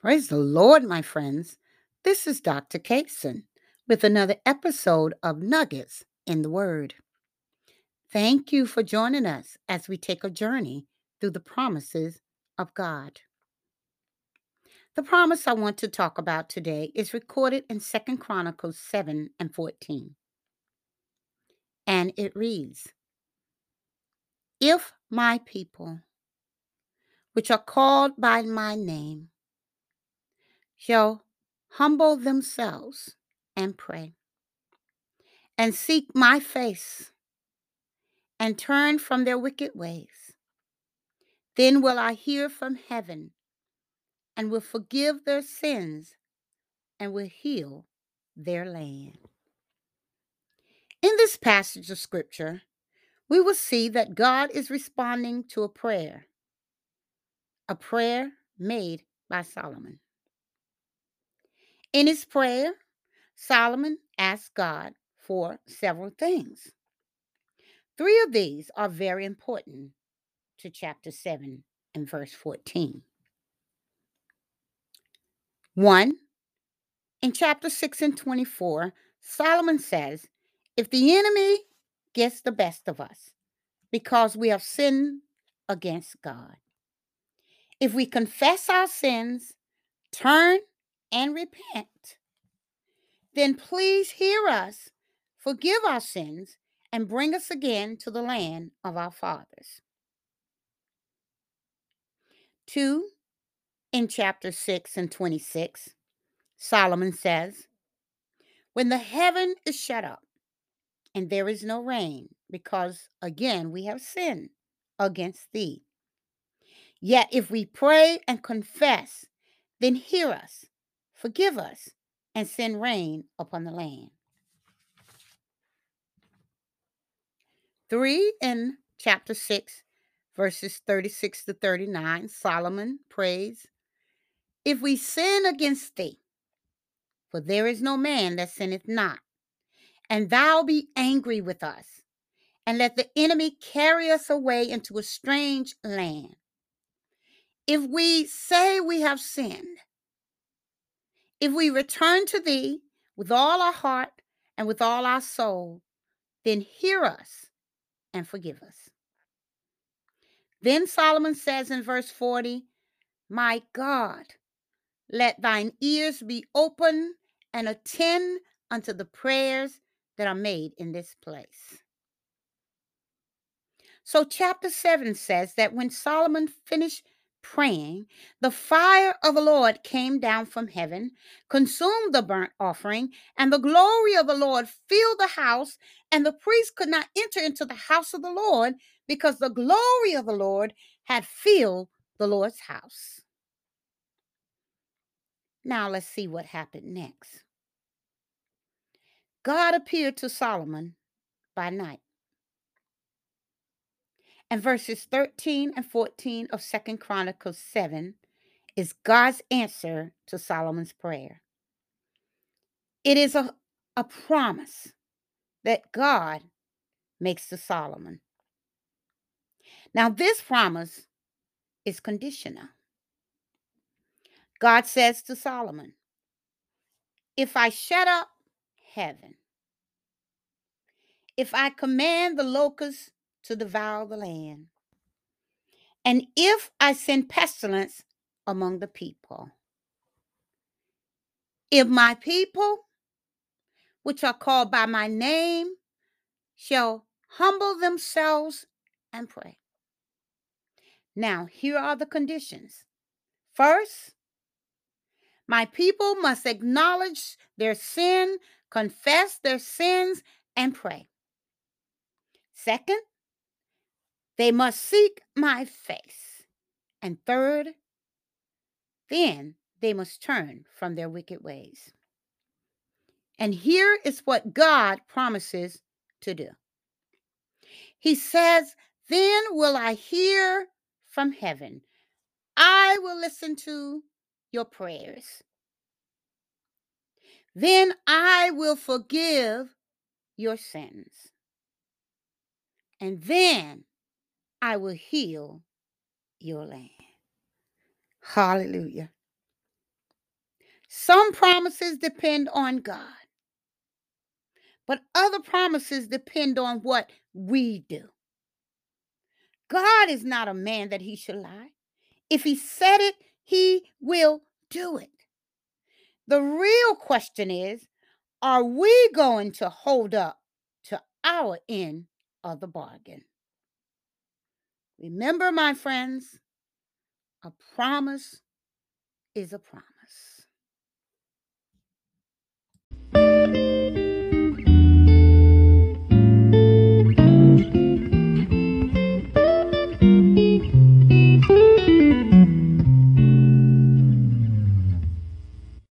Praise the Lord, my friends. This is Dr. Kaysen with another episode of Nuggets in the Word. Thank you for joining us as we take a journey through the promises of God. The promise I want to talk about today is recorded in Second Chronicles 7 and 14. And it reads If my people, which are called by my name, shall humble themselves and pray and seek my face and turn from their wicked ways, then will I hear from heaven and will forgive their sins and will heal their land. In this passage of scripture, we will see that God is responding to a prayer, a prayer made by Solomon. In his prayer, Solomon asked God for several things. Three of these are very important to chapter 7 and verse 14. One, in chapter 6 and 24, Solomon says, If the enemy gets the best of us because we have sinned against God, if we confess our sins, turn and repent, then please hear us, forgive our sins, and bring us again to the land of our fathers. 2. In chapter 6 and 26, Solomon says, When the heaven is shut up and there is no rain, because again we have sinned against thee. Yet if we pray and confess, then hear us Forgive us and send rain upon the land. Three in chapter 6, verses 36 to 39, Solomon prays, If we sin against thee, for there is no man that sinneth not, and thou be angry with us, and let the enemy carry us away into a strange land. If we say we have sinned, if we return to thee with all our heart and with all our soul, then hear us and forgive us. Then Solomon says in verse 40, My God, let thine ears be open and attend unto the prayers that are made in this place. So, chapter 7 says that when Solomon finished praying, the fire of the Lord came down from heaven, consumed the burnt offering, and the glory of the Lord filled the house, and the priest could not enter into the house of the Lord because the glory of the Lord had filled the Lord's house. Now let's see what happened next. God appeared to Solomon by night and verses 13 and 14 of Second Chronicles 7 is God's answer to Solomon's prayer. It is a, a promise that God makes to Solomon. Now, this promise is conditional. God says to Solomon, If I shut up heaven, if I command the locusts to devour the land. And if I send pestilence among the people, if my people, which are called by my name, shall humble themselves and pray. Now, here are the conditions. First, my people must acknowledge their sin, confess their sins, and pray. Second, they must seek my face. And third, then they must turn from their wicked ways. And here is what God promises to do He says, Then will I hear from heaven, I will listen to your prayers. Then I will forgive your sins. And then I will heal your land. Hallelujah. Some promises depend on God, but other promises depend on what we do. God is not a man that he should lie. If he said it, he will do it. The real question is are we going to hold up to our end of the bargain? Remember, my friends, a promise is a promise.